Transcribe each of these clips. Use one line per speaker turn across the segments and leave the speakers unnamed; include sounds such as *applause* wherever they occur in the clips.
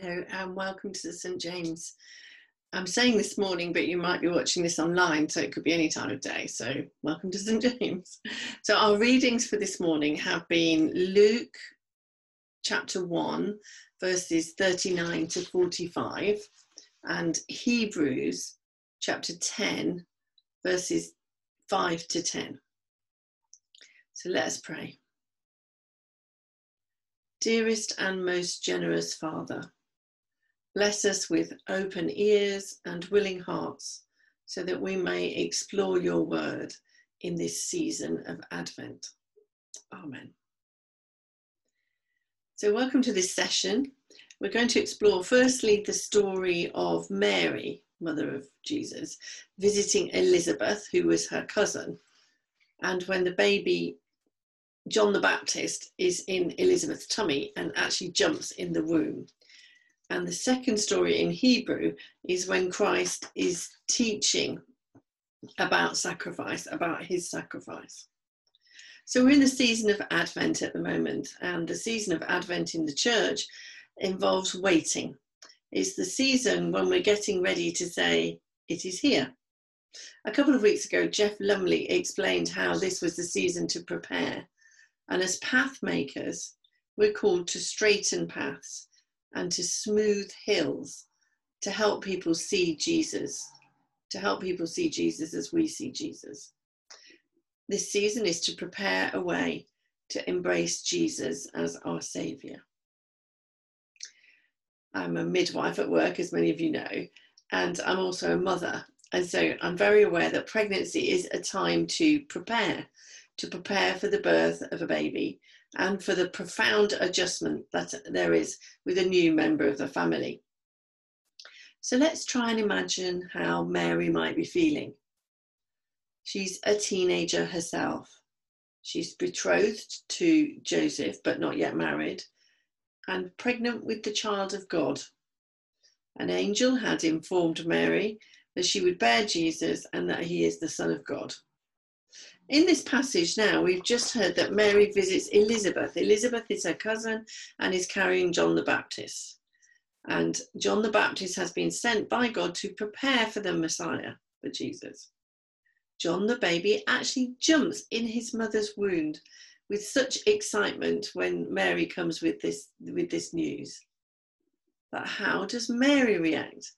Hello and um, welcome to the St James. I'm saying this morning, but you might be watching this online, so it could be any time of day. So, welcome to St James. *laughs* So, our readings for this morning have been Luke chapter 1, verses 39 to 45, and Hebrews chapter 10, verses 5 to 10. So, let us pray. Dearest and most generous Father, Bless us with open ears and willing hearts so that we may explore your word in this season of Advent. Amen. So, welcome to this session. We're going to explore firstly the story of Mary, mother of Jesus, visiting Elizabeth, who was her cousin. And when the baby John the Baptist is in Elizabeth's tummy and actually jumps in the womb. And the second story in Hebrew is when Christ is teaching about sacrifice, about his sacrifice. So we're in the season of Advent at the moment, and the season of Advent in the church involves waiting. It's the season when we're getting ready to say, It is here. A couple of weeks ago, Jeff Lumley explained how this was the season to prepare. And as path makers, we're called to straighten paths and to smooth hills to help people see Jesus, to help people see Jesus as we see Jesus. This season is to prepare a way to embrace Jesus as our Saviour. I'm a midwife at work, as many of you know, and I'm also a mother. And so I'm very aware that pregnancy is a time to prepare, to prepare for the birth of a baby, and for the profound adjustment that there is with a new member of the family. So let's try and imagine how Mary might be feeling. She's a teenager herself. She's betrothed to Joseph, but not yet married, and pregnant with the child of God. An angel had informed Mary that she would bear Jesus and that he is the Son of God in this passage now, we've just heard that Mary visits Elizabeth. Elizabeth is her cousin and is carrying John the Baptist. And John the Baptist has been sent by God to prepare for the Messiah, for Jesus. John the baby actually jumps in his mother's wound with such excitement when Mary comes with this, with this news. But how does Mary react?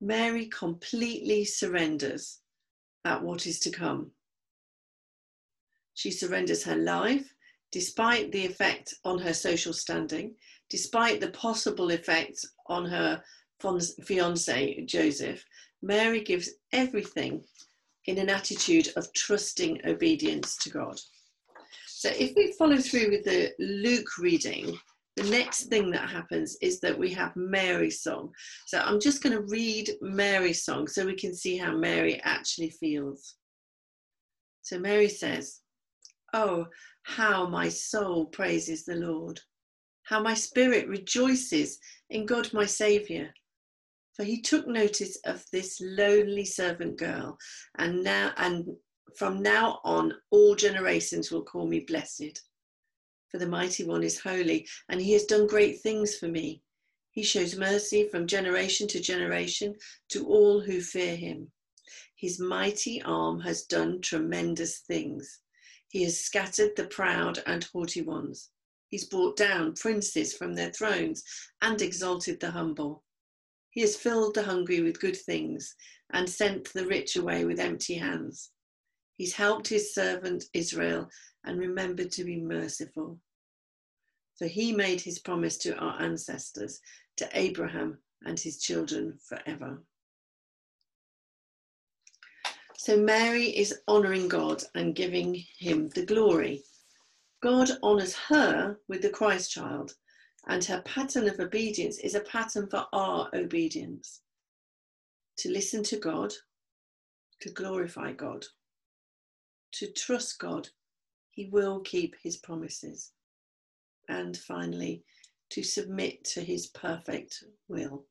Mary completely surrenders at what is to come. She surrenders her life despite the effect on her social standing, despite the possible effect on her fiance Joseph. Mary gives everything in an attitude of trusting obedience to God. So, if we follow through with the Luke reading, the next thing that happens is that we have Mary's song. So, I'm just going to read Mary's song so we can see how Mary actually feels. So, Mary says, Oh, how my soul praises the Lord, how my spirit rejoices in God my Saviour. For he took notice of this lonely servant girl, and now and from now on all generations will call me blessed. For the mighty one is holy, and he has done great things for me. He shows mercy from generation to generation to all who fear him. His mighty arm has done tremendous things. He has scattered the proud and haughty ones. He's brought down princes from their thrones and exalted the humble. He has filled the hungry with good things and sent the rich away with empty hands. He's helped his servant Israel and remembered to be merciful. For he made his promise to our ancestors, to Abraham and his children forever. So Mary is honoring God and giving him the glory. God honors her with the Christ child, and her pattern of obedience is a pattern for our obedience to listen to God, to glorify God, to trust God. He will keep his promises. And finally, to submit to his perfect will.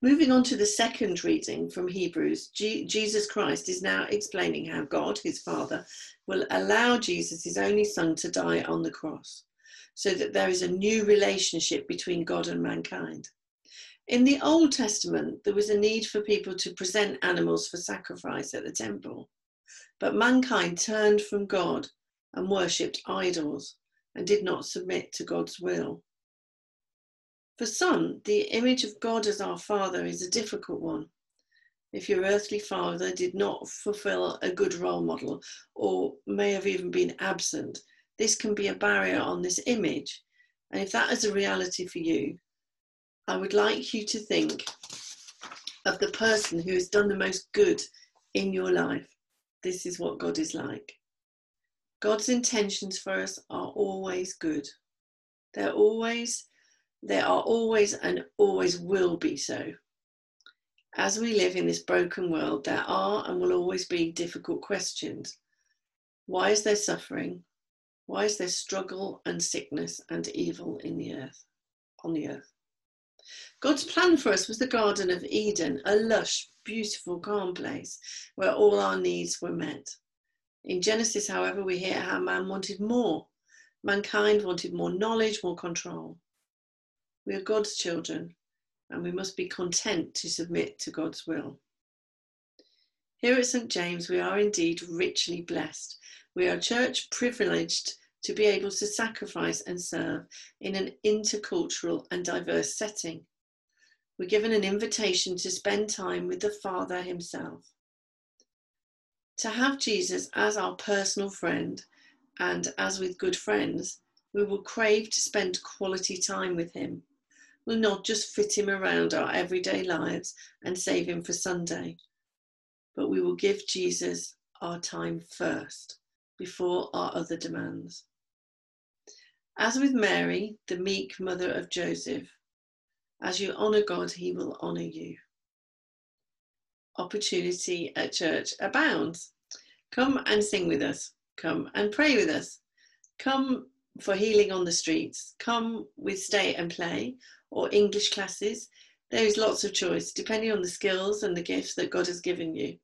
Moving on to the second reading from Hebrews, G- Jesus Christ is now explaining how God, his Father, will allow Jesus, his only Son, to die on the cross so that there is a new relationship between God and mankind. In the Old Testament, there was a need for people to present animals for sacrifice at the temple, but mankind turned from God and worshipped idols and did not submit to God's will. For some, the image of God as our Father is a difficult one. If your earthly father did not fulfill a good role model or may have even been absent, this can be a barrier on this image. And if that is a reality for you, I would like you to think of the person who has done the most good in your life. This is what God is like. God's intentions for us are always good. They're always, they are always and always will be so. As we live in this broken world, there are and will always be difficult questions. Why is there suffering? Why is there struggle and sickness and evil in the earth, on the earth? God's plan for us was the Garden of Eden, a lush, beautiful, calm place where all our needs were met. In Genesis, however, we hear how man wanted more. Mankind wanted more knowledge, more control. We are God's children, and we must be content to submit to God's will. Here at St. James, we are indeed richly blessed. We are church privileged to be able to sacrifice and serve in an intercultural and diverse setting. We're given an invitation to spend time with the Father Himself. To have Jesus as our personal friend, and as with good friends, we will crave to spend quality time with Him. We'll not just fit Him around our everyday lives and save Him for Sunday, but we will give Jesus our time first before our other demands. As with Mary, the meek mother of Joseph, as you honour God, he will honour you. Opportunity at church abounds. Come and sing with us. Come and pray with us. Come for healing on the streets. Come with stay and play or English classes. There is lots of choice depending on the skills and the gifts that God has given you.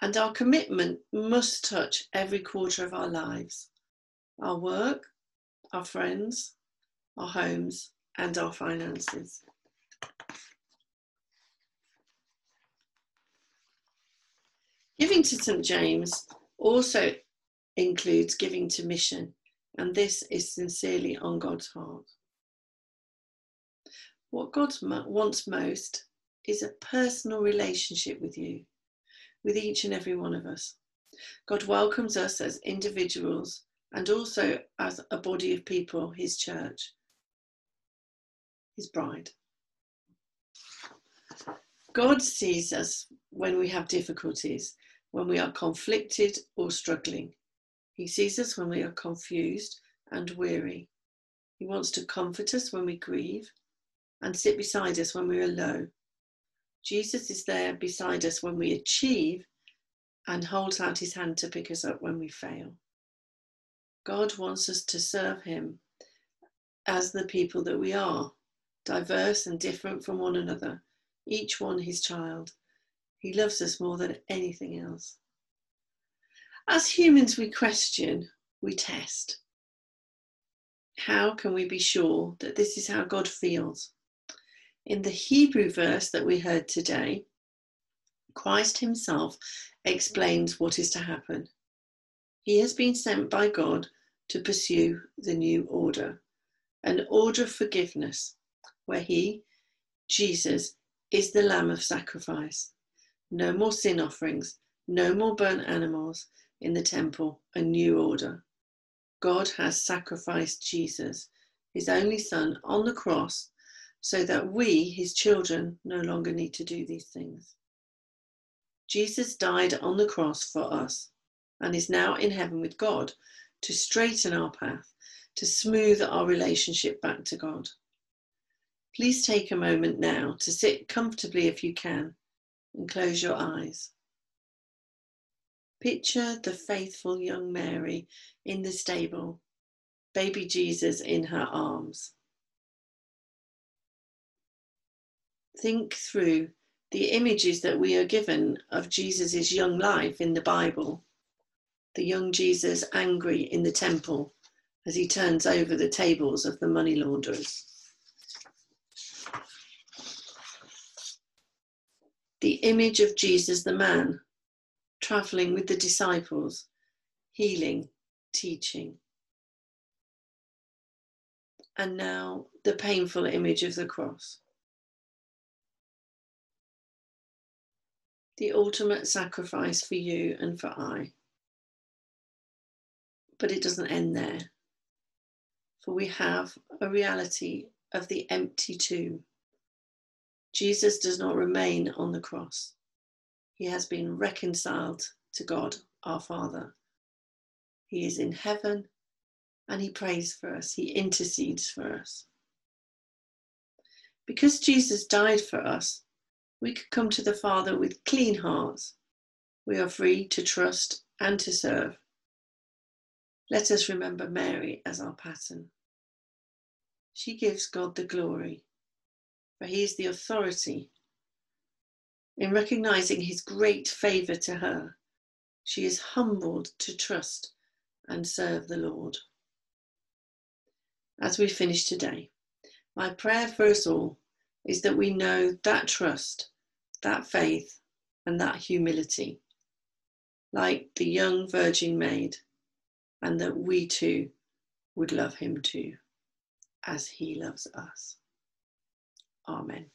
And our commitment must touch every quarter of our lives our work, our friends, our homes, and our finances. Giving to St James also includes giving to mission, and this is sincerely on God's heart. What God wants most is a personal relationship with you with each and every one of us. God welcomes us as individuals and also as a body of people, his church, his bride. God sees us when we have difficulties, when we are conflicted or struggling. He sees us when we are confused and weary. He wants to comfort us when we grieve and sit beside us when we are low. Jesus is there beside us when we achieve and holds out his hand to pick us up when we fail. God wants us to serve him as the people that we are, diverse and different from one another, each one his child. He loves us more than anything else. As humans, we question, we test. How can we be sure that this is how God feels? In the Hebrew verse that we heard today, Christ himself explains what is to happen. He has been sent by God to pursue the new order, an order of forgiveness, where he, Jesus, is the Lamb of sacrifice. No more sin offerings, no more burnt animals in the temple, a new order. God has sacrificed Jesus, his only Son, on the cross so that we, his children, no longer need to do these things. Jesus died on the cross for us and is now in heaven with God to straighten our path, to smooth our relationship back to God. Please take a moment now to sit comfortably if you can and close your eyes. Picture the faithful young Mary in the stable, baby Jesus in her arms. think through the images that we are given of Jesus' young life in the Bible. The young Jesus angry in the temple as he turns over the tables of the money launderers. The image of Jesus the man, traveling with the disciples, healing, teaching. And now the painful image of the cross. The ultimate sacrifice for you and for I. But it doesn't end there for we have a reality of the empty tomb. Jesus does not remain on the cross. He has been reconciled to God our Father. He is in heaven and he prays for us, he intercedes for us. Because Jesus died for us, we can come to the Father with clean hearts. We are free to trust and to serve. Let us remember Mary as our pattern. She gives God the glory, for he is the authority. In recognizing his great favor to her, she is humbled to trust and serve the Lord. As we finish today, my prayer for us all is that we know that trust, that faith, and that humility, like the young virgin maid, and that we too would love him too as he loves us. Amen.